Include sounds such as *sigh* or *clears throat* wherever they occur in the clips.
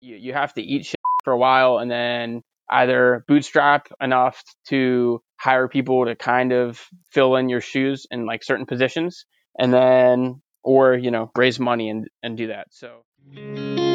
you, you have to eat shit for a while and then either bootstrap enough to hire people to kind of fill in your shoes in like certain positions and then or you know raise money and and do that so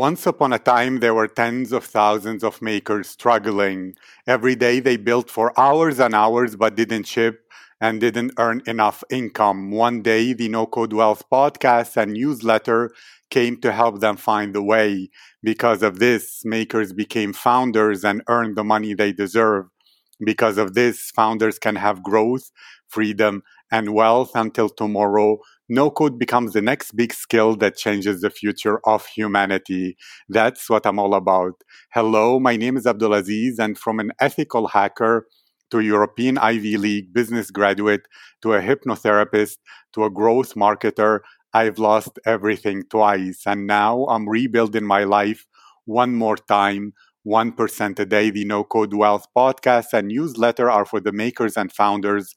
Once upon a time, there were tens of thousands of makers struggling. Every day they built for hours and hours but didn't ship and didn't earn enough income. One day, the No Code Wealth podcast and newsletter came to help them find the way. Because of this, makers became founders and earned the money they deserve. Because of this, founders can have growth, freedom, and wealth until tomorrow no code becomes the next big skill that changes the future of humanity. That's what I'm all about. Hello, my name is Abdulaziz, and from an ethical hacker to a European Ivy League business graduate to a hypnotherapist to a growth marketer, I've lost everything twice. And now I'm rebuilding my life one more time. 1% a day. The No Code Wealth podcast and newsletter are for the makers and founders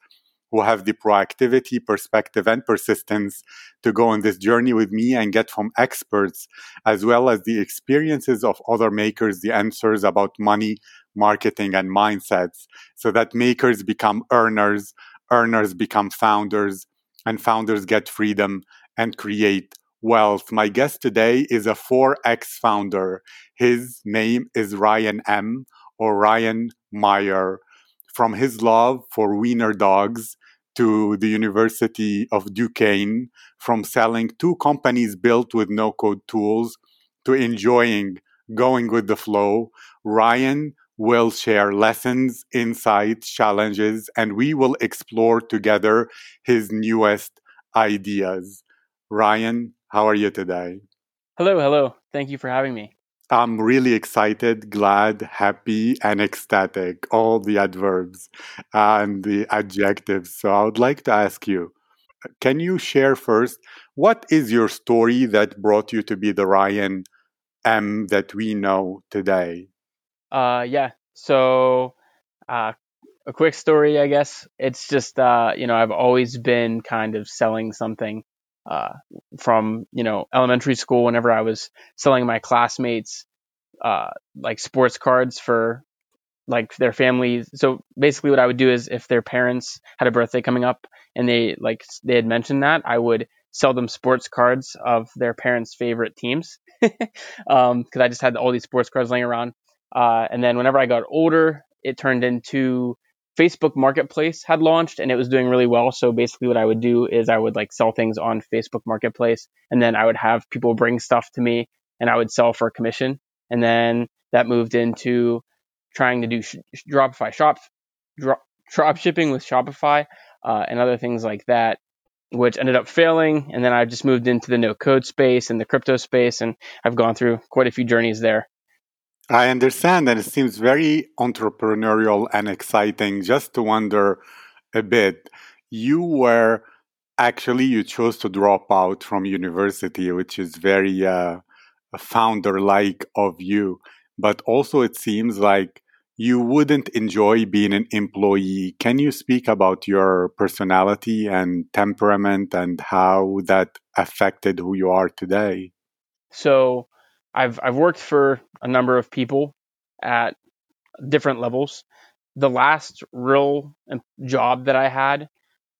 who have the proactivity, perspective, and persistence to go on this journey with me and get from experts, as well as the experiences of other makers, the answers about money, marketing, and mindsets, so that makers become earners, earners become founders, and founders get freedom and create wealth. My guest today is a 4X founder. His name is Ryan M. or Ryan Meyer. From his love for wiener dogs to the University of Duquesne, from selling two companies built with no code tools to enjoying going with the flow, Ryan will share lessons, insights, challenges, and we will explore together his newest ideas. Ryan, how are you today? hello hello thank you for having me I'm really excited, glad, happy, and ecstatic. All the adverbs and the adjectives. So I would like to ask you can you share first what is your story that brought you to be the Ryan M that we know today? uh yeah so uh a quick story i guess it's just uh you know i've always been kind of selling something uh, from you know elementary school whenever I was selling my classmates uh, like sports cards for like their families. So basically, what I would do is if their parents had a birthday coming up and they like they had mentioned that, I would sell them sports cards of their parents' favorite teams because *laughs* um, I just had all these sports cards laying around. Uh, and then whenever I got older, it turned into Facebook Marketplace had launched and it was doing really well. So basically, what I would do is I would like sell things on Facebook Marketplace, and then I would have people bring stuff to me, and I would sell for a commission. And then that moved into trying to do sh- Dropify shop drop, drop shipping with Shopify uh, and other things like that, which ended up failing. And then I just moved into the no code space and the crypto space, and I've gone through quite a few journeys there. I understand, and it seems very entrepreneurial and exciting. Just to wonder a bit, you were actually you chose to drop out from university, which is very uh, founder-like of you. But also, it seems like you wouldn't enjoy being an employee. Can you speak about your personality and temperament and how that affected who you are today? So I've I've worked for a number of people at different levels. The last real job that I had,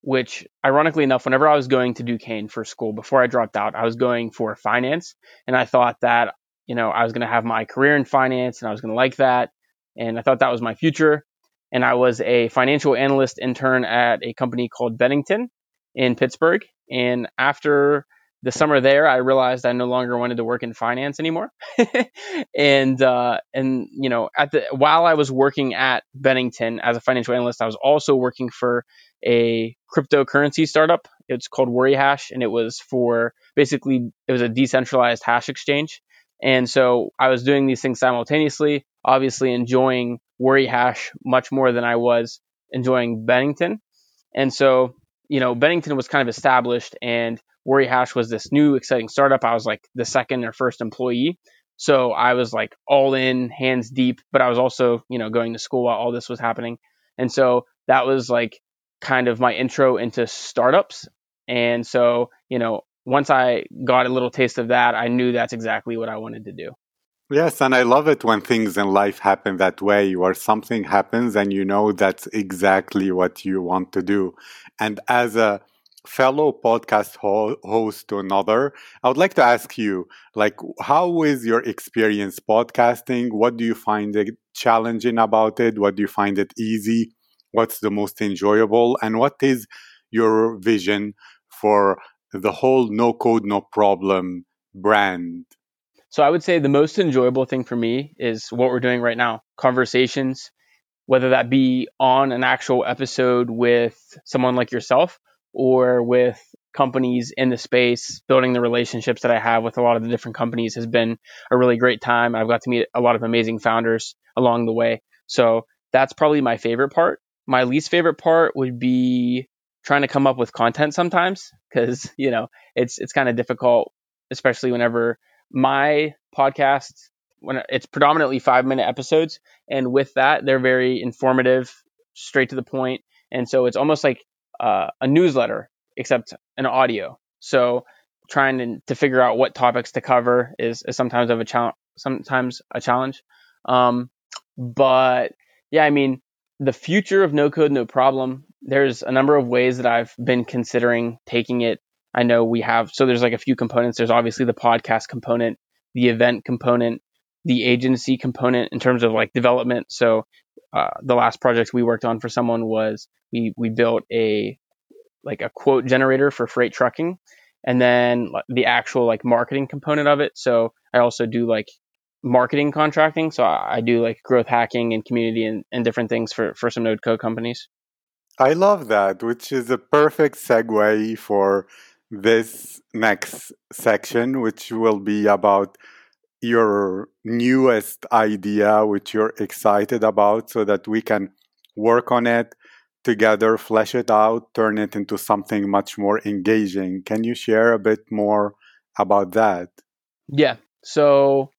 which ironically enough, whenever I was going to Duquesne for school before I dropped out, I was going for finance, and I thought that you know I was going to have my career in finance, and I was going to like that, and I thought that was my future. And I was a financial analyst intern at a company called Bennington in Pittsburgh. And after the summer there, I realized I no longer wanted to work in finance anymore. *laughs* and uh, and you know, at the while I was working at Bennington as a financial analyst, I was also working for a cryptocurrency startup. It's called Worry Hash, and it was for basically it was a decentralized hash exchange. And so I was doing these things simultaneously, obviously enjoying Worry Hash much more than I was enjoying Bennington. And so, you know, Bennington was kind of established and Worry Hash was this new exciting startup. I was like the second or first employee, So I was like all in, hands deep, but I was also, you know, going to school while all this was happening. And so that was like kind of my intro into startups. And so, you know, once I got a little taste of that, I knew that's exactly what I wanted to do. Yes, and I love it when things in life happen that way, where something happens and you know that's exactly what you want to do. And as a fellow podcast ho- host to another, I would like to ask you, like, how is your experience podcasting? What do you find it challenging about it? What do you find it easy? What's the most enjoyable? And what is your vision for the whole no code, no problem brand? So I would say the most enjoyable thing for me is what we're doing right now conversations, whether that be on an actual episode with someone like yourself or with companies in the space, building the relationships that I have with a lot of the different companies has been a really great time. I've got to meet a lot of amazing founders along the way. So that's probably my favorite part. My least favorite part would be trying to come up with content sometimes because, you know, it's it's kind of difficult, especially whenever my podcast when it's predominantly five minute episodes and with that they're very informative straight to the point and so it's almost like uh, a newsletter except an audio. So trying to, to, figure out what topics to cover is, is sometimes of a challenge sometimes a challenge. Um, but yeah i mean the future of no code no problem there's a number of ways that i've been considering taking it I know we have, so there's like a few components. There's obviously the podcast component, the event component, the agency component in terms of like development. So uh, the last project we worked on for someone was we we built a like a quote generator for freight trucking, and then the actual like marketing component of it. So I also do like marketing contracting. So I, I do like growth hacking and community and, and different things for for some No Code companies. I love that, which is a perfect segue for this next section, which will be about your newest idea, which you're excited about, so that we can work on it together, flesh it out, turn it into something much more engaging. Can you share a bit more about that? Yeah. So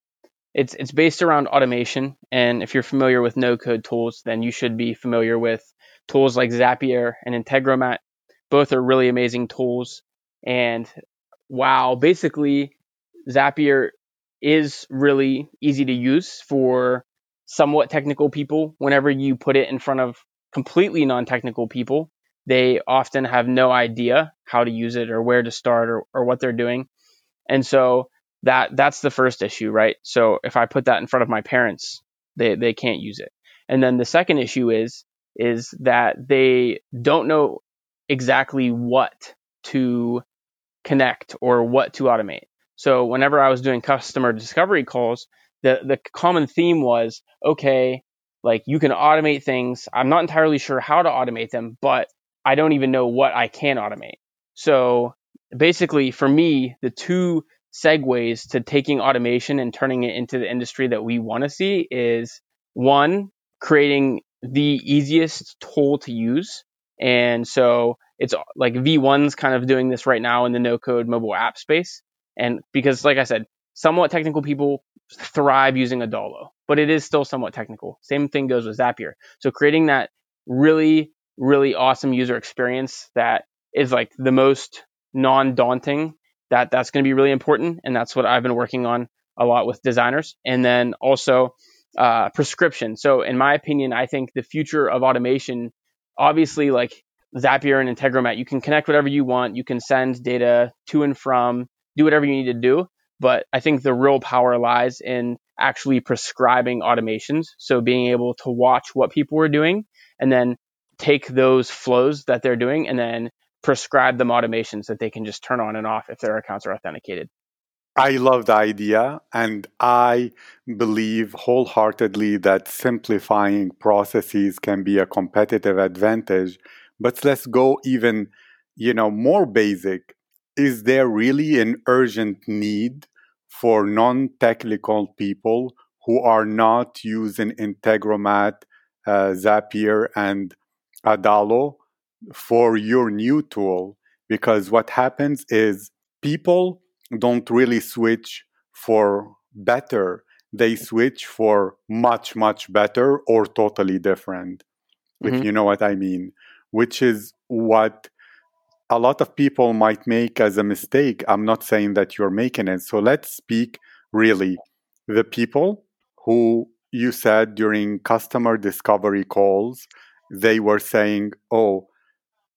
it's it's based around automation, and if you're familiar with no code tools, then you should be familiar with tools like Zapier and Integromat. Both are really amazing tools and wow, basically, Zapier is really easy to use for somewhat technical people. Whenever you put it in front of completely non technical people, they often have no idea how to use it or where to start or, or what they're doing. And so that that's the first issue, right? So if I put that in front of my parents, they, they can't use it. And then the second issue is is that they don't know exactly what to connect or what to automate. So whenever I was doing customer discovery calls, the, the common theme was, okay, like you can automate things. I'm not entirely sure how to automate them, but I don't even know what I can automate. So basically for me, the two segues to taking automation and turning it into the industry that we want to see is one, creating the easiest tool to use. And so it's like V1's kind of doing this right now in the no code mobile app space. And because, like I said, somewhat technical people thrive using Adalo, but it is still somewhat technical. Same thing goes with Zapier. So creating that really, really awesome user experience that is like the most non-daunting that that's going to be really important. And that's what I've been working on a lot with designers. And then also uh, prescription. So in my opinion, I think the future of automation, obviously like Zapier and Integromat, you can connect whatever you want. You can send data to and from, do whatever you need to do. But I think the real power lies in actually prescribing automations. So being able to watch what people are doing and then take those flows that they're doing and then prescribe them automations that they can just turn on and off if their accounts are authenticated. I love the idea, and I believe wholeheartedly that simplifying processes can be a competitive advantage but let's go even, you know, more basic. Is there really an urgent need for non-technical people who are not using Integromat, uh, Zapier, and Adalo for your new tool? Because what happens is people don't really switch for better, they switch for much, much better or totally different, mm-hmm. if you know what I mean, which is what a lot of people might make as a mistake. I'm not saying that you're making it. So let's speak really. The people who you said during customer discovery calls, they were saying, oh,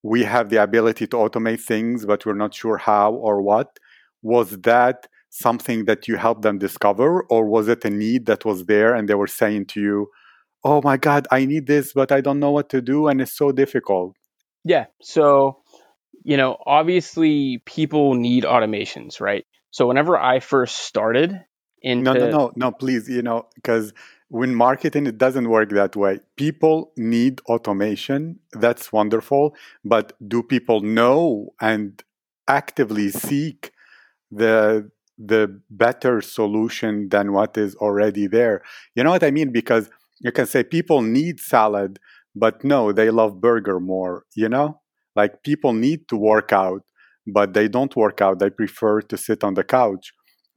we have the ability to automate things, but we're not sure how or what. Was that something that you helped them discover, or was it a need that was there and they were saying to you, oh my God, I need this, but I don't know what to do, and it's so difficult? Yeah. So, you know, obviously people need automations, right? So whenever I first started into no, no, no, no, please, you know, because when marketing it doesn't work that way people need automation that's wonderful but do people know and actively seek the the better solution than what is already there you know what i mean because you can say people need salad but no they love burger more you know like people need to work out but they don't work out they prefer to sit on the couch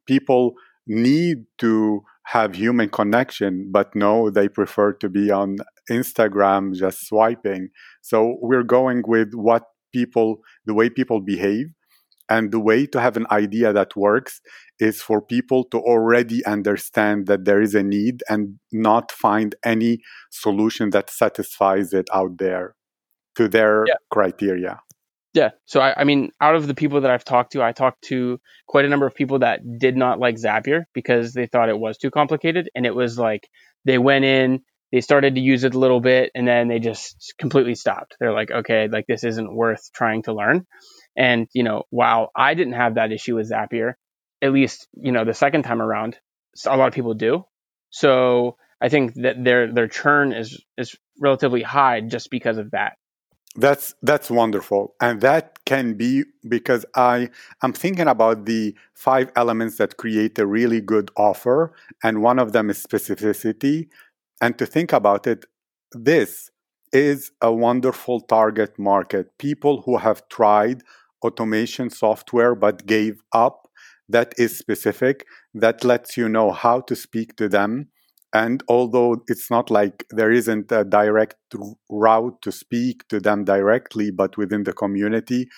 people need to have human connection, but no, they prefer to be on Instagram just swiping. So we're going with what people, the way people behave. And the way to have an idea that works is for people to already understand that there is a need and not find any solution that satisfies it out there to their yeah. criteria. Yeah. So I, I mean, out of the people that I've talked to, I talked to quite a number of people that did not like Zapier because they thought it was too complicated. And it was like they went in, they started to use it a little bit, and then they just completely stopped. They're like, okay, like this isn't worth trying to learn. And, you know, while I didn't have that issue with Zapier, at least, you know, the second time around, a lot of people do. So I think that their their churn is is relatively high just because of that. That's that's wonderful, and that can be because I I'm thinking about the five elements that create a really good offer, and one of them is specificity. And to think about it, this is a wonderful target market. People who have tried automation software but gave up. That is specific. That lets you know how to speak to them and although it's not like there isn't a direct route to speak to them directly, but within the community,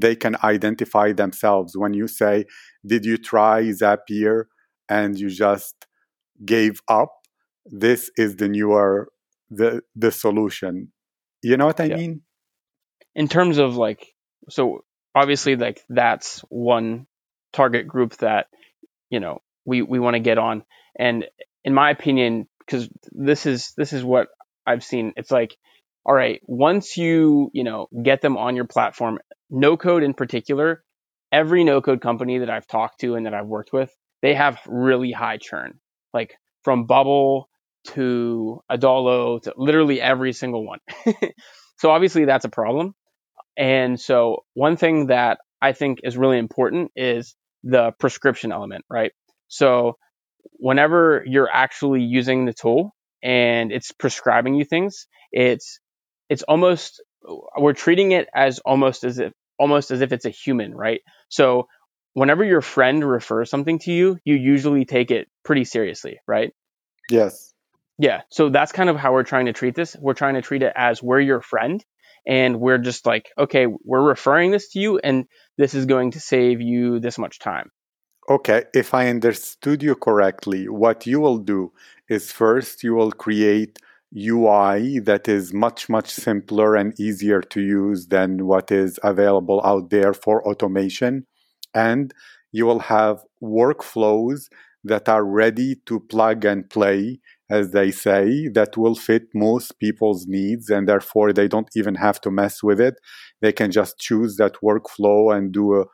they can identify themselves. When you say, Did you try Zapier and you just gave up? This is the newer the the solution. You know what I yeah. mean? In terms of like so obviously like that's one target group that, you know, we, we want to get on. And in my opinion, because this is this is what I've seen. It's like, all right, once you you know get them on your platform, no code in particular, every no code company that I've talked to and that I've worked with, they have really high churn, like from Bubble to Adalo to literally every single one. *laughs* so obviously that's a problem. And so one thing that I think is really important is the prescription element, right? So whenever you're actually using the tool and it's prescribing you things, it's it's almost we're treating it as almost as if almost as if it's a human, right? So whenever your friend refers something to you, you usually take it pretty seriously, right? Yes. Yeah. So that's kind of how we're trying to treat this. We're trying to treat it as we're your friend and we're just like, okay, we're referring this to you and this is going to save you this much time. Okay, if I understood you correctly, what you will do is first you will create UI that is much, much simpler and easier to use than what is available out there for automation. And you will have workflows that are ready to plug and play, as they say, that will fit most people's needs. And therefore, they don't even have to mess with it. They can just choose that workflow and do a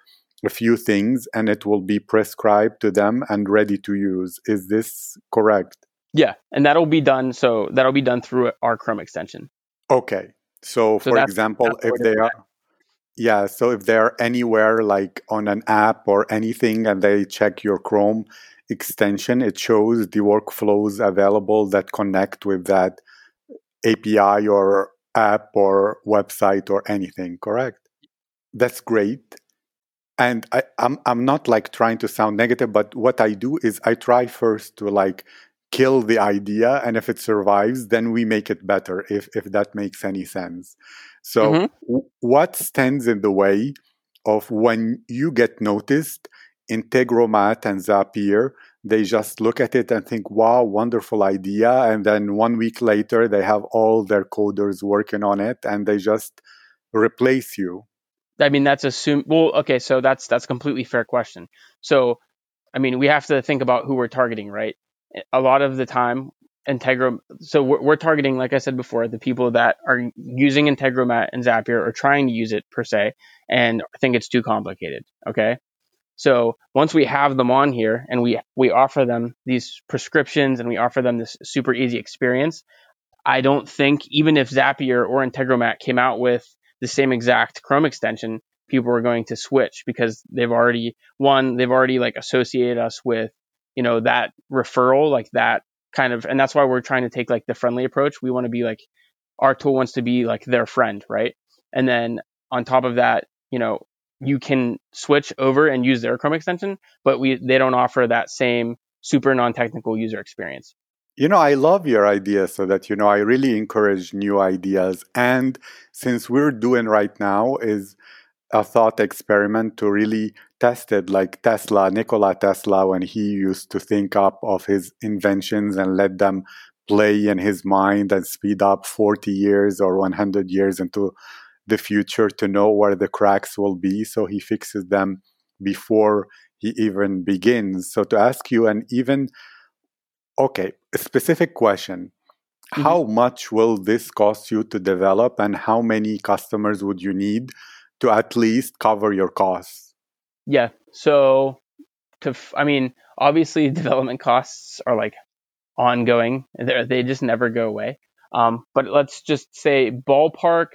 a few things and it will be prescribed to them and ready to use. Is this correct? Yeah, and that'll be done. So that'll be done through our Chrome extension. Okay. So, so for example, if they are, yeah, so if they're anywhere like on an app or anything and they check your Chrome extension, it shows the workflows available that connect with that API or app or website or anything, correct? That's great. and I, I'm I'm not like trying to sound negative, but what I do is I try first to like kill the idea, and if it survives, then we make it better. If if that makes any sense. So, Mhm. w- what stands in the way of when you get noticed? Integromat and Zapier, they just look at it and think, "Wow, wonderful idea!" And then one week later, they have all their coders working on it, and they just replace you. I mean, that's assume. Well, okay, so that's that's a completely fair question. So, I mean, we have to think about who we're targeting, right? A lot of the time, Integra. So we're, we're targeting, like I said before, the people that are using Integromat and Zapier or trying to use it per se, and think it's too complicated. Okay. So once we have them on here and we we offer them these prescriptions and we offer them this super easy experience, I don't think even if Zapier or Integromat came out with the same exact Chrome extension, people are going to switch because they've already one, they've already like associated us with, you know, that referral, like that kind of and that's why we're trying to take like the friendly approach. We want to be like our tool wants to be like their friend, right? And then on top of that, you know, you can switch over and use their Chrome extension, but we they don't offer that same super non-technical user experience. You know, I love your idea so that, you know, I really encourage new ideas. And since we're doing right now is a thought experiment to really test it like Tesla, Nikola Tesla, when he used to think up of his inventions and let them play in his mind and speed up 40 years or 100 years into the future to know where the cracks will be. So he fixes them before he even begins. So to ask you, and even Okay, a specific question. Mhm. How much will this cost you to develop, and how many customers would you need to at least cover your costs? Yeah. So to f- I mean, obviously *laughs* development costs are like ongoing. They they just never go away. Um, but let's just say ballpark.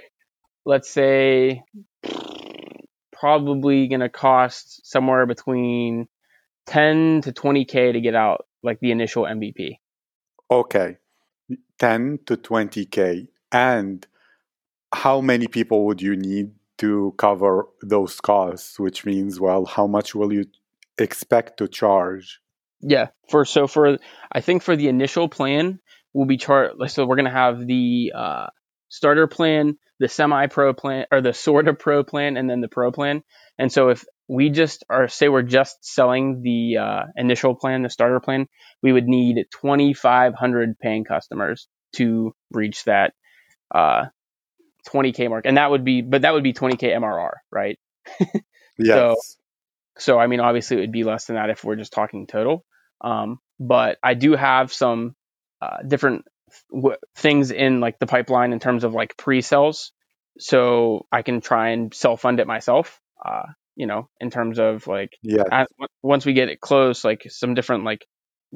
Let's say probably gonna cost somewhere between 10 to 20k to get out like the initial MVP. Okay, 10 to 20K. And how many people would you need to cover those costs? Which means, well, how much will you expect to charge? Yeah. For so for I think for the initial plan we'll be chart so we're gonna have the uh, starter plan, the semi pro plan or the sort of pro plan and then the pro plan. And so if we just are say we're just selling the uh, initial plan, the starter plan, we would need 2,500 paying customers to reach that uh, 20k mark, and that would be, but that would be 20k MRR, right? *laughs* Yes. So I mean, obviously it would be less than that if we're just talking total. Um, but I do have some uh, different w- things in like the pipeline in terms of like pre-sales, so I can try and self-fund it myself. Uh, you know, in terms of like yes. as, once we get it close, like some different like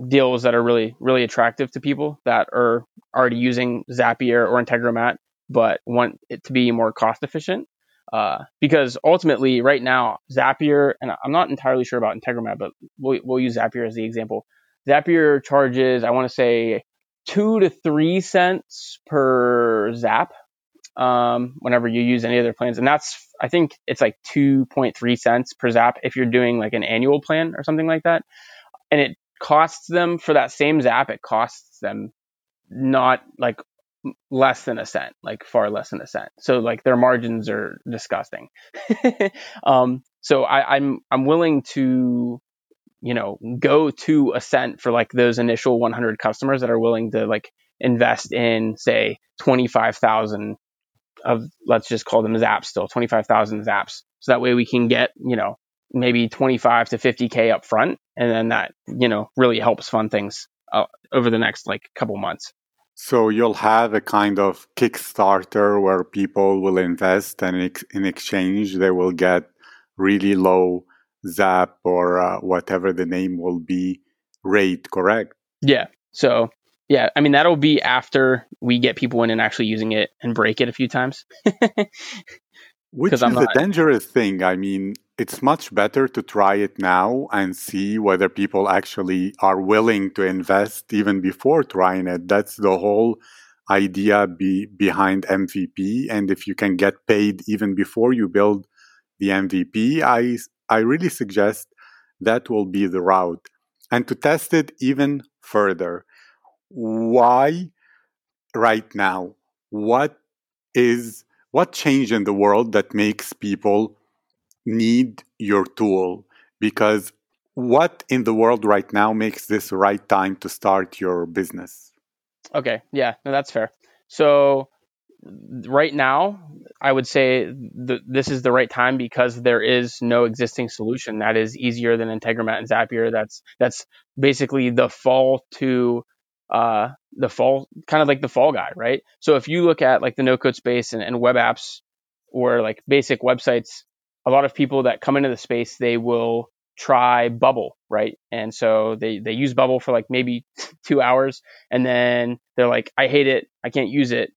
deals that are really really attractive to people that are already using Zapier or Integromat, but want it to be more cost efficient. Uh, because ultimately, right now, Zapier, and I'm not entirely sure about Integromat, but we'll, we'll use Zapier as the example. Zapier charges, I want to say, two to three cents per Zap um, whenever you use any of their plans. And that's, I think it's like 2.3 cents per Zap if you're doing like an annual plan or something like that. And it costs them for that same Zap, it costs them not like less than a cent, like far less than a cent. So like their margins are disgusting. *laughs* um, so I, I'm I'm willing to, you know, go to a cent for like those initial 100 customers that are willing to like invest in say 25,000 of let's just call them zaps still 25,000 zaps. So that way we can get you know maybe 25 to 50k up front, and then that you know really helps fund things uh, over the next like couple months. So you'll have a kind of Kickstarter where people will invest, and ex- in exchange they will get really low Zap or uh, whatever the name will be rate. Correct? Yeah. So yeah, I mean that'll be after we get people in and actually using it and break it a few times. *laughs* Which is I'm a dangerous thing. I mean, it's much better to try it now and see whether people actually are willing to invest even before trying it. That's the whole idea be, behind MVP. And if you can get paid even before you build the MVP, I I really suggest that will be the route. And to test it even further, why right now? What is what changed in the world that makes people need your tool? Because what in the world right now makes this right time to start your business? Okay, yeah, no, that's fair. So right now, I would say th- this is the right time because there is no existing solution that is easier than Integromat and Zapier. That's that's basically the fall to uh, the fall, kind of like the fall guy, right? So if you look at like the no code space and, and web apps or like basic websites, a lot of people that come into the space they will try Bubble, right? And so they they use Bubble for like maybe *laughs* two hours, and then they're like, I hate it, I can't use it.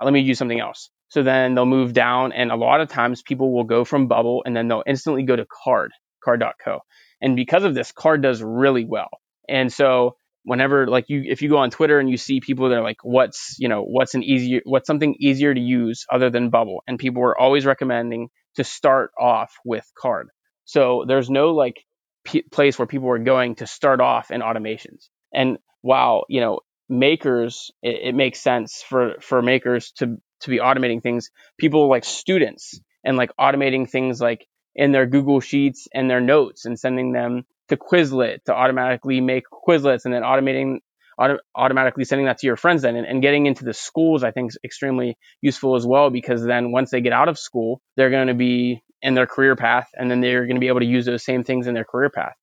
Uh, let me use something else. So then they'll move down, and a lot of times people will go from Bubble and then they'll instantly go to Carrd, Carrd.co. And because of this, Carrd does really well. And so whenever like you if you go on Twitter and you see people that are like what's you know what's an easier what's something easier to use other than Bubble, and people are always recommending to start off with Carrd. So there's no like p- place where people are going to start off in automations. And while you know makers, it, it makes sense for for makers to to be automating things. People like students and like automating things like in their Google Sheets and their notes and sending them to Quizlet to automatically make Quizlets and then automating auto- automatically sending that to your friends then and, and, getting into the schools I think is extremely useful as well because then once they get out of school they're going to be in their career path and then they're going to be able to use those same things in their career path.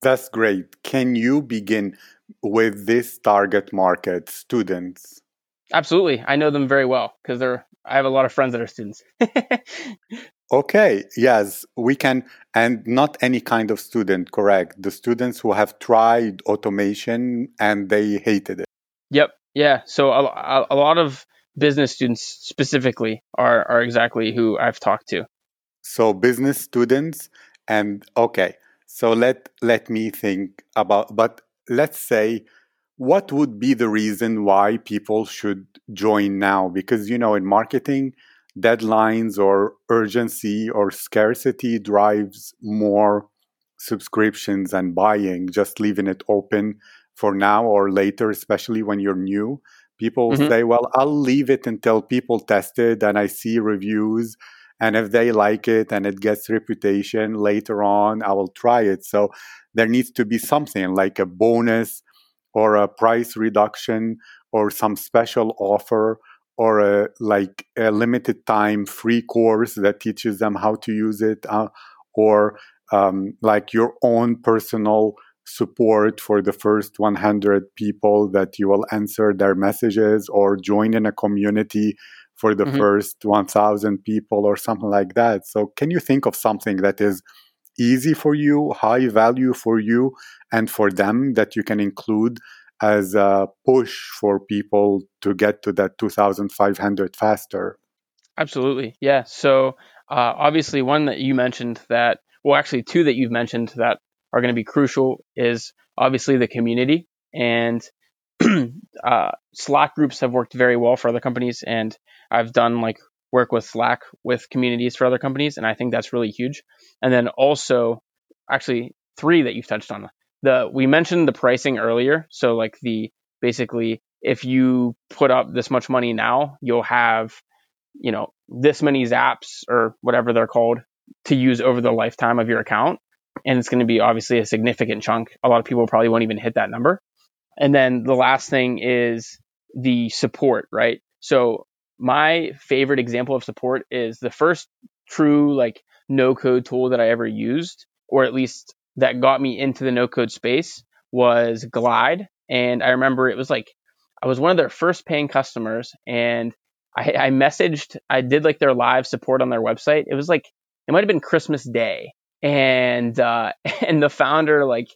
That's great. Can you begin with this target market, students? Absolutely. I know them very well because they're I have a lot of friends that are students. *laughs* okay, yes, we can and not any kind of student, correct? The students who have tried automation and they hated it. Yep. Yeah. So a, a lot of business students specifically are are exactly who I've talked to. So business students and okay. So let let me think about but let's say what would be the reason why people should join now? Because you know in marketing deadlines or urgency or scarcity drives more subscriptions and buying. Just leaving it open for now or later especially when you're new. People mm-hmm. say well i'll leave it until people test it and i see reviews and if they like it and it gets reputation later on i will try it. So there needs to be something like a bonus or a price reduction or some special offer or a like a limited time free course that teaches them how to use it uh, or um, like your own personal support for the first 100 people that you will answer their messages or join in a community for the mm-hmm. first 1000 people or something like that. So can you think of something that is easy for you high value for you and for them that you can include as a push for people to get to that 2500 faster? Absolutely. Yeah. So uh, obviously one that you mentioned that well actually two that you've mentioned that are going to be crucial is obviously the community. And *clears throat* uh, Slack groups have worked very well for other companies, and I've done like work with Slack with communities for other companies, and I think that's really huge. And then also, actually, three that you've touched on. The we mentioned the pricing earlier, so like the basically if you put up this much money now, you'll have you know this many zaps or whatever they're called to use over the lifetime of your account and it's going to be obviously a significant chunk a lot of people probably won't even hit that number and then the last thing is the support, right? So my favorite example of support is the first true like no code tool that I ever used, or at least that got me into the no code space was Glide. And I remember it was like I was one of their first paying customers and I, I messaged, I did like their live support on their website. It was like, it might have been Christmas Day. And, uh, *laughs* and the founder like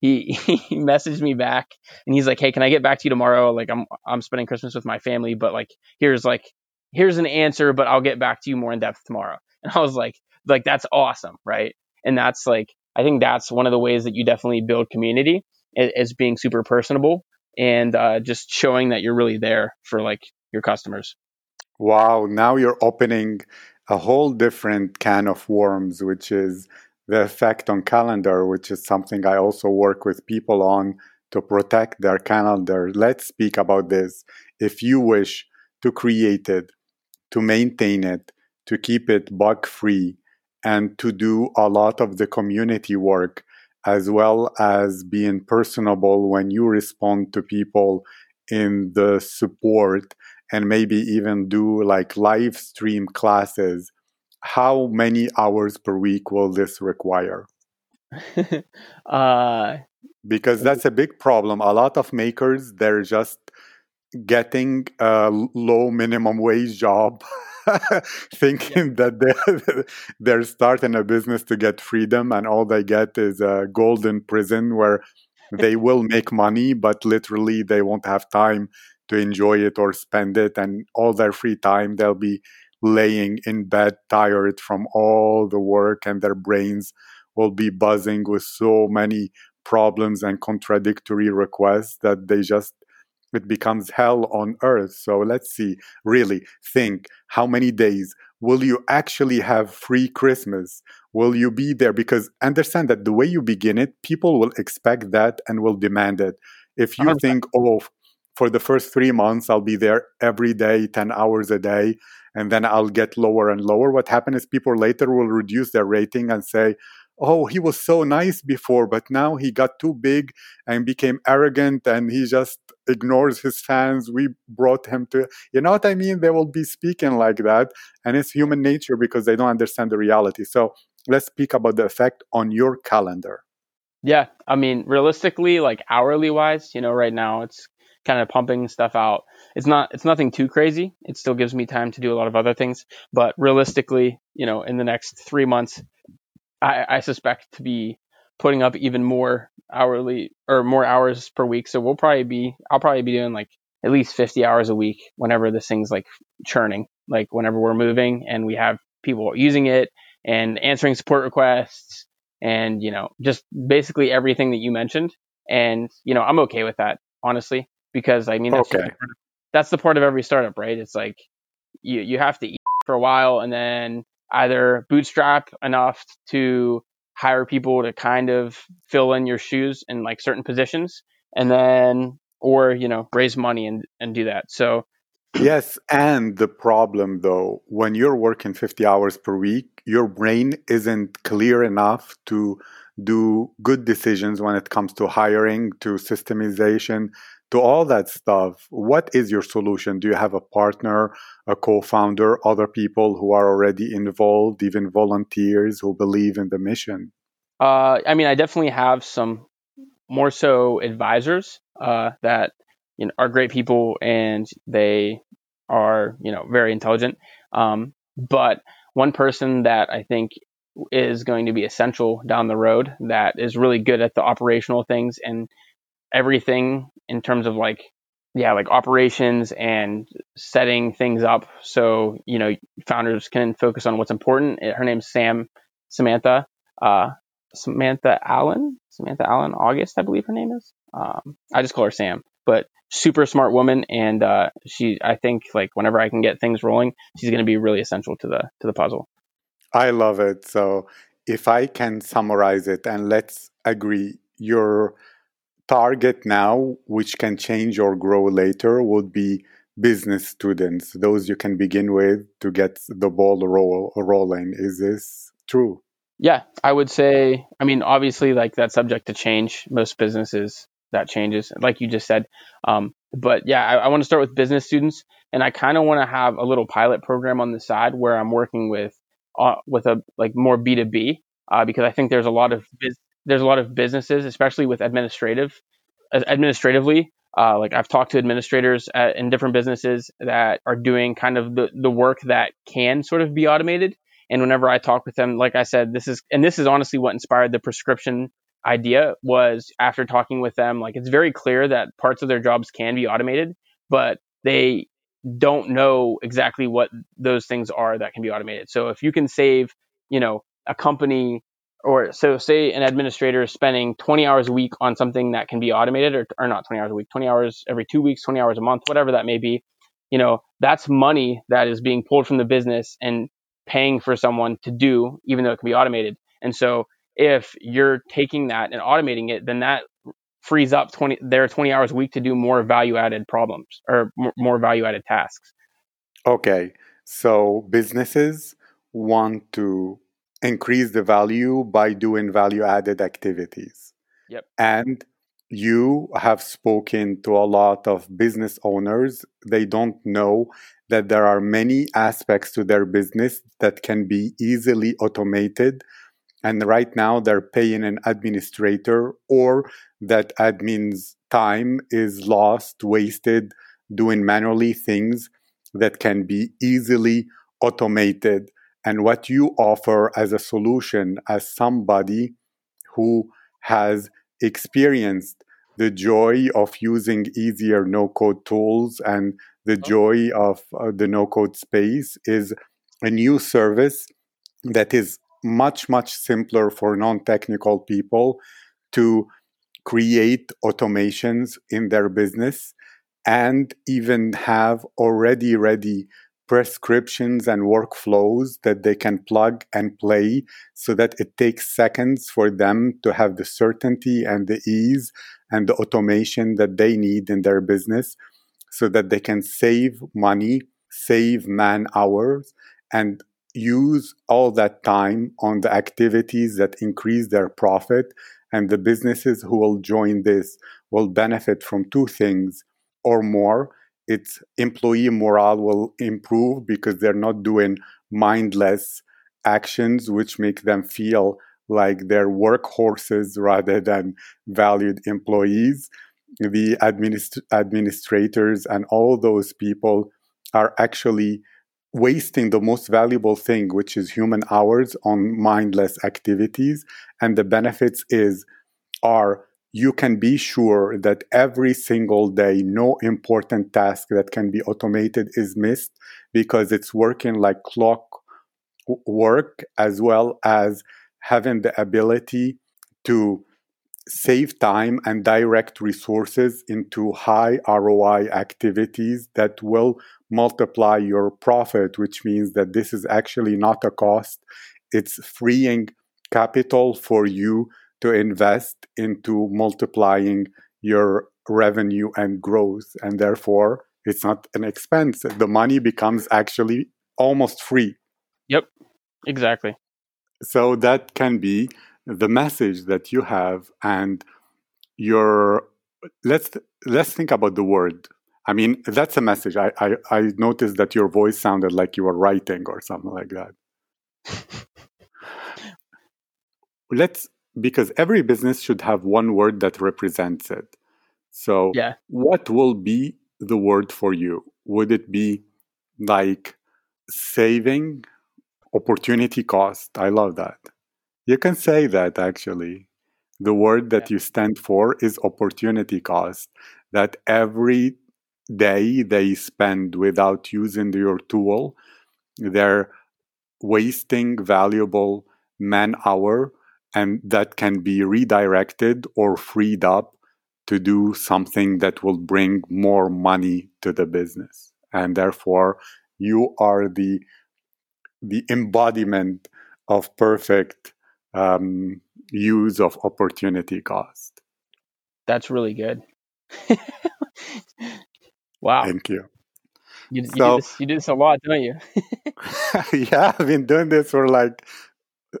he *laughs* he messaged me back and he's like, "Hey, can I get back to you tomorrow? Like I'm I'm spending Christmas with my family, but like here's like here's an answer, but I'll get back to you more in depth tomorrow." *laughs* And I was like, like that's awesome, right? And that's like I think that's one of the ways that you definitely build community is, being super personable and uh, just showing that you're really there for like your customers. Wow! Now you're opening a whole different can of worms, which is the effect on calendar, which is something I also work with people on to protect their calendar. Let's speak about this. If you wish to create it, to maintain it, to keep it bug free, and to do a lot of the community work, as well as being personable when you respond to people in the support and maybe even do like live stream classes how many hours per week will this require? *laughs* Uh, because that's a big problem. A lot of makers they're just getting a low minimum wage job *laughs* thinking that they're, *laughs* they're starting a business to get freedom and all they get is a golden prison where they will make money but literally they won't have time to enjoy it or spend it and all their free time they'll be laying in bed tired from all the work and their brains will be buzzing with so many problems and contradictory requests that they just it becomes hell on earth. So let's see really think how many days will you actually have free christmas? Will you be there? Because understand that the way you begin it people will expect that and will demand it. If you 100%. think oh for the first three months, I'll be there every day, 10 hours a day, and then I'll get lower and lower. What happens is people later will reduce their rating and say, oh, he was so nice before, but now he got too big and became arrogant and he just ignores his fans. We brought him to, you know what I mean? They will be speaking like that. And it's human nature because they don't understand the reality. So let's speak about the effect on your calendar. Yeah. I mean, realistically, like hourly wise, you know, right now it's kind of pumping stuff out. It's not it's nothing too crazy. It still gives me time to do a lot of other things, but realistically, you know, in the next three months, I, I suspect to be putting up even more hourly or more hours per week. So we'll probably be I'll probably be doing like at least 50 hours a week whenever this thing's like churning, like whenever we're moving and we have people using it and answering support requests and you know just basically everything that you mentioned and you know i'm okay with that honestly because I mean that's, okay. the, that's the part of every startup, right? It's like you you have to eat for a while and then either bootstrap enough to hire people to kind of fill in your shoes in like certain positions and then or you know raise money and and do that so yes and the problem though when you're working 50 hours per week your brain isn't clear enough to do good decisions when it comes to hiring to systemization to all that stuff, what is your solution? Do you have a partner, a co founder, other people who are already involved, even volunteers who believe in the mission? Uh, I mean, I definitely have some more so advisors uh, that you know, are great people and they are you know very intelligent. Um, but one person that I think is going to be essential down the road that is really good at the operational things and everything in terms of like yeah like operations and setting things up so you know founders can focus on what's important. Her name's sam samantha uh, samantha allen? Samantha allen august i believe her name is? Um, i just call her sam but super smart woman and uh, she i think like whenever i can get things rolling she's going to be really essential to the to the puzzle. I love it. So if i can summarize it and let's agree your target now, which can change or grow later, would be business students, those you can begin with to get the ball roll, rolling. Is this true? Yeah, I would say, I mean, obviously, like that's subject to change. Most businesses that changes, like you just said. Um, but yeah, I, I want to start with business students, and I kind of want to have a little pilot program on the side where I'm working with uh, with a like more B two B uh, because I think there's a lot of biz- there's a lot of businesses, especially with administrative, administratively. Uh, like I've talked to administrators at, in different businesses that are doing kind of the, the work that can sort of be automated. And whenever I talk with them, like I said, this is, and this is honestly what inspired the prescription idea was after talking with them, like it's very clear that parts of their jobs can be automated, but they don't know exactly what those things are that can be automated. So if you can save, you know, a company or so say an administrator is spending 20 hours a week on something that can be automated or, or not 20 hours a week 20 hours every two weeks 20 hours a month whatever that may be you know that's money that is being pulled from the business and paying for someone to do even though it can be automated and so if you're taking that and automating it, then that frees up 20 their 20 hours a week to do more value added problems or more value added tasks. Okay. So businesses want to increase the value by doing value added activities. Yep. And you have spoken to a lot of business owners. They don't know that there are many aspects to their business that can be easily automated. And right now they're paying an administrator or that admin's time is lost, wasted doing manually things that can be easily automated. And what you offer as a solution, as somebody who has experienced the joy of using easier no code tools and the oh. joy of uh, the no code space is a new service that is much, much simpler for non technical people to create automations in their business and even have already ready prescriptions and workflows that they can plug and play so that it takes seconds for them to have the certainty and the ease and the automation that they need in their business so that they can save money, save man hours, and use all that time on the activities that increase their profit. And the businesses who will join this will benefit from two things or more its employee morale will improve because they're not doing mindless actions which make them feel like they're workhorses rather than valued employees. The administ- administrators and all those people are actually wasting the most valuable thing, which is human hours, on mindless activities. And the benefits is are you can be sure that every single day, no important task that can be automated is missed because it's working like clock work as well as having the ability to save time and direct resources into high ROI activities that will multiply your profit, which means that this is actually not a cost. It's freeing capital for you to invest into multiplying your revenue and growth. And therefore, it's not an expense. The money becomes actually almost free. Yep, exactly. So that can be the message that you have and your let's let's think about the word i mean that's a message i i, I noticed that your voice sounded like you were writing or something like that *laughs* let's because every business should have one word that represents it. So, yeah. what will be the word for you? Would it be like saving, opportunity cost? I love that. You can say that actually. The word that yeah. you stand for is opportunity cost. That every day they spend without using your tool, they're wasting valuable man hour and that can be redirected or freed up to do something that will bring more money to the business. And therefore you are the the embodiment of perfect um, use of opportunity cost. That's really good. *laughs* Wow. Thank you. You, you, do this, you do this a lot don't you? *laughs* *laughs* Yeah i've been doing this for like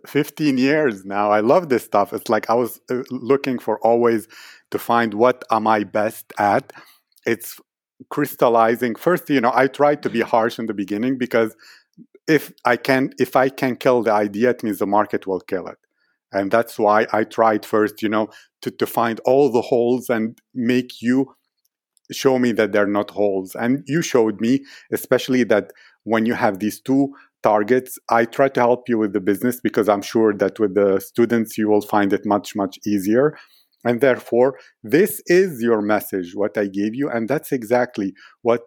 15 years now. I love this stuff. It's like I was uh, looking for always to find what am I best at. It's crystallizing. First, you know, I tried to be harsh in the beginning because if I can if I can kill the idea, it means the market will kill it. And that's why I tried first, you know, to, to find all the holes and make you show me that they're not holes. And you showed me, especially that when you have these two targets. I try to help you with the business because I'm sure that with the students you will find it much, much easier. And therefore, this is your message, what I gave you. And that's exactly what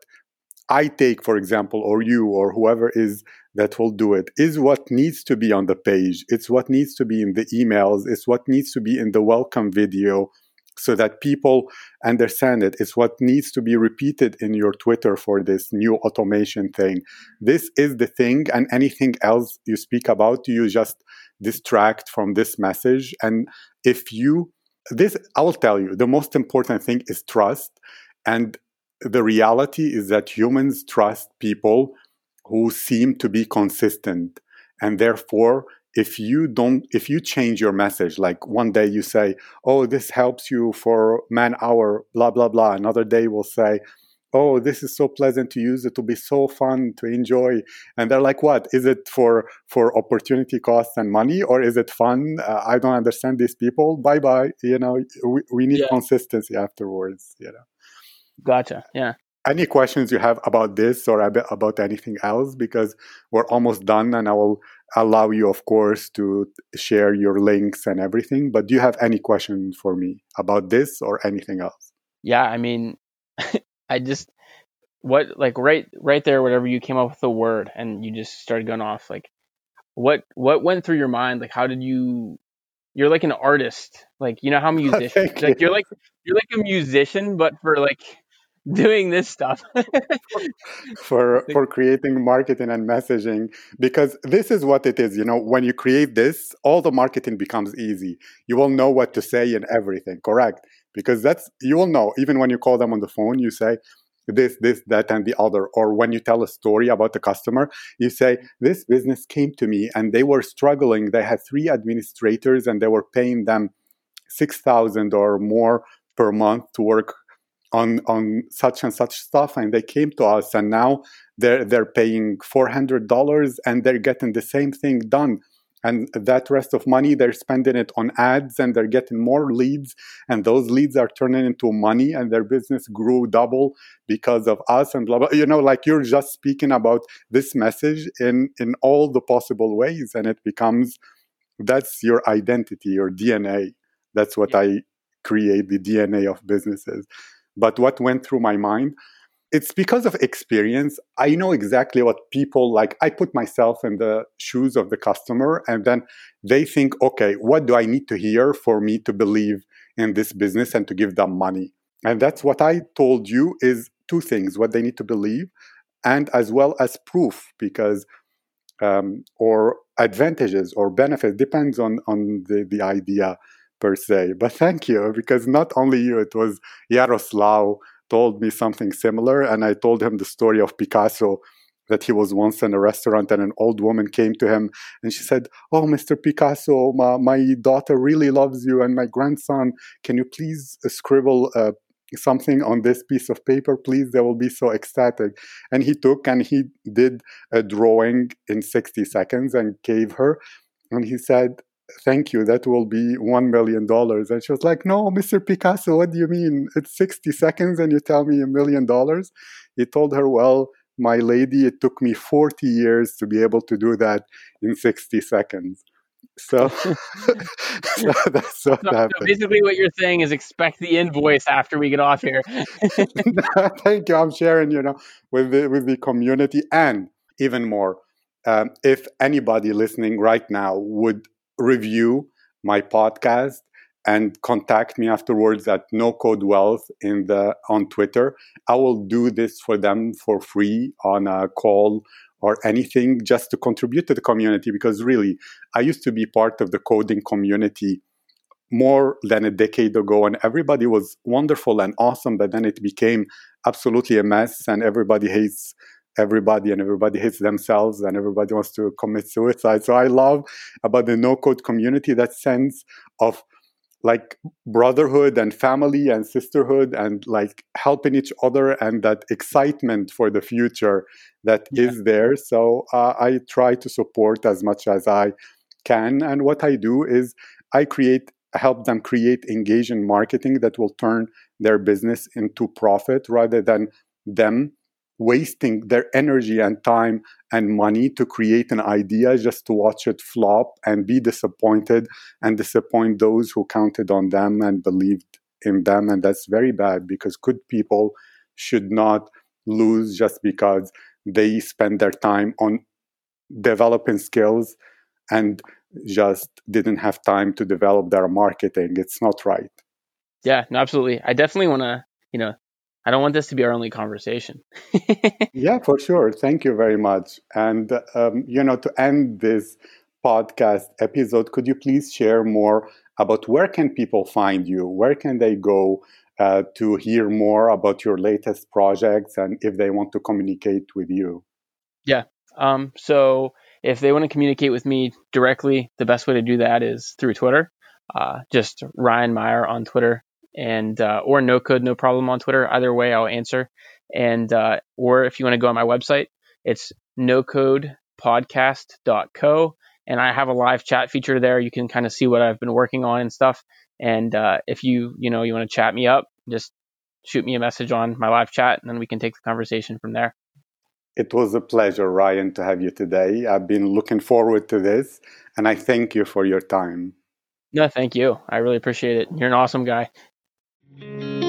I take, for example, or you or whoever is that will do it, is what needs to be on the page. It's what needs to be in the emails. It's what needs to be in the welcome video so that people understand it. It's what needs to be repeated in your Twitter for this new automation thing. This is the thing, and anything else you speak about, you just distract from this message. And if you, this, I will tell you, the most important thing is trust. And the reality is that humans trust people who seem to be consistent. And therefore, if you don't if you change your message like one day you say oh this helps you for man hour blah blah blah. Another day will say oh this is so pleasant to use it will be so fun to enjoy. And they're like what? Is it for for opportunity costs and money or is it fun? Uh, i don't understand these people. Bye bye you know we, we need yeah. consistency afterwards you know. Gotcha. Yeah. Any questions you have about this or about anything else? Because we're almost done and i will allow you of course to share your links and everything but do you have any questions for me about this or anything else yeah i mean *laughs* i just what like right right there whatever you came up with the word and you just started going off like what what went through your mind like how did you you're like an artist like you know how *laughs* musicians like you. you're like you're like a musician but for like doing this stuff. *laughs* For for creating marketing and messaging because this is what it is you know when you create this all the marketing becomes easy. You will know what to say and everything correct? Because that's you will know even when you call them on the phone you say this this that and the other. Or when you tell a story about the customer you say this business came to me and they were struggling. They had three administrators and they were paying them 6000 or more per month to work on on such and such stuff and they came to us and now they're they're paying $400 and they're getting the same thing done. And that rest of money they're spending it on ads and they're getting more leads and those leads are turning into money and their business grew double because of us and blah blah you know like you're just speaking about this message in in all the possible ways and it becomes that's your identity your dna that's what yeah. i create the dna of businesses but what went through my mind? It's because of experience. I know exactly what people like. I put myself in the shoes of the customer, and then they think, okay, what do I need to hear for me to believe in this business and to give them money? And that's what I told you is two things what they need to believe, and as well as proof, because um, or advantages or benefits depends on on the, the idea per se. But thank you, because not only you, it was Yaroslav told me something similar, and I told him the story of Picasso that he was once in a restaurant and an old woman came to him and she said, Oh, Mr. Picasso, my, my daughter really loves you, and my grandson, can you please scribble uh, something on this piece of paper, please? They will be so ecstatic. And he took and he did a drawing in 60 seconds and gave her. And he said, thank you, that will be $1 million. And she was like, no, Mr. Picasso, what do you mean? It's 60 seconds and you tell me a million dollars? He told her, well, my lady, it took me 40 years to be able to do that in 60 seconds. So, *laughs* *laughs* so that's what so, happened. So basically, what you're saying is expect the invoice after we get off here. *laughs* Thank you. I'm sharing, you know, with the with the community, and even more, um, if anybody listening right now would review my podcast and contact me afterwards at no code wealth in the on twitter. I will do this for them for free on a call or anything just to contribute to the community because really i used to be part of the coding community more than a decade ago and everybody was wonderful and awesome but then it became absolutely a mess and everybody hates everybody and everybody hates themselves and everybody wants to commit suicide. So I love about the no code community that sense of like brotherhood and family and sisterhood and like helping each other and that excitement for the future that yeah. is there. So uh, I try to support as much as I can. And what I do is I create help them create engaging marketing that will turn their business into profit rather than them wasting their energy and time and money to create an idea just to watch it flop and be disappointed and disappoint those who counted on them and believed in them. And that's very bad because good people should not lose just because they spend their time on developing skills and just didn't have time to develop their marketing. It's not right. Yeah, no, absolutely. I definitely want to, you know, I don't want this to be our only conversation. *laughs* yeah, for sure. Thank you very much. And, um, you know, to end this podcast episode, could you please share more about where can people find you? Where can they go uh, to hear more about your latest projects and if they want to communicate with you? Yeah. Um, so if they want to communicate with me directly, the best way to do that is through Twitter. Uh, just Ryan Meyer on Twitter and uh, or no code no problem on Twitter. Either way, I'll answer. And uh, or if you want to go on my website, it's nocodepodcast.co and I have a live chat feature there. You can kind of see what I've been working on and stuff. And uh, if you you know you want to chat me up, just shoot me a message on my live chat, and then we can take the conversation from there. It was a pleasure, Ryan, to have you today. I've been looking forward to this, and I thank you for your time. No, thank you. I really appreciate it. You're an awesome guy. Mm-hmm.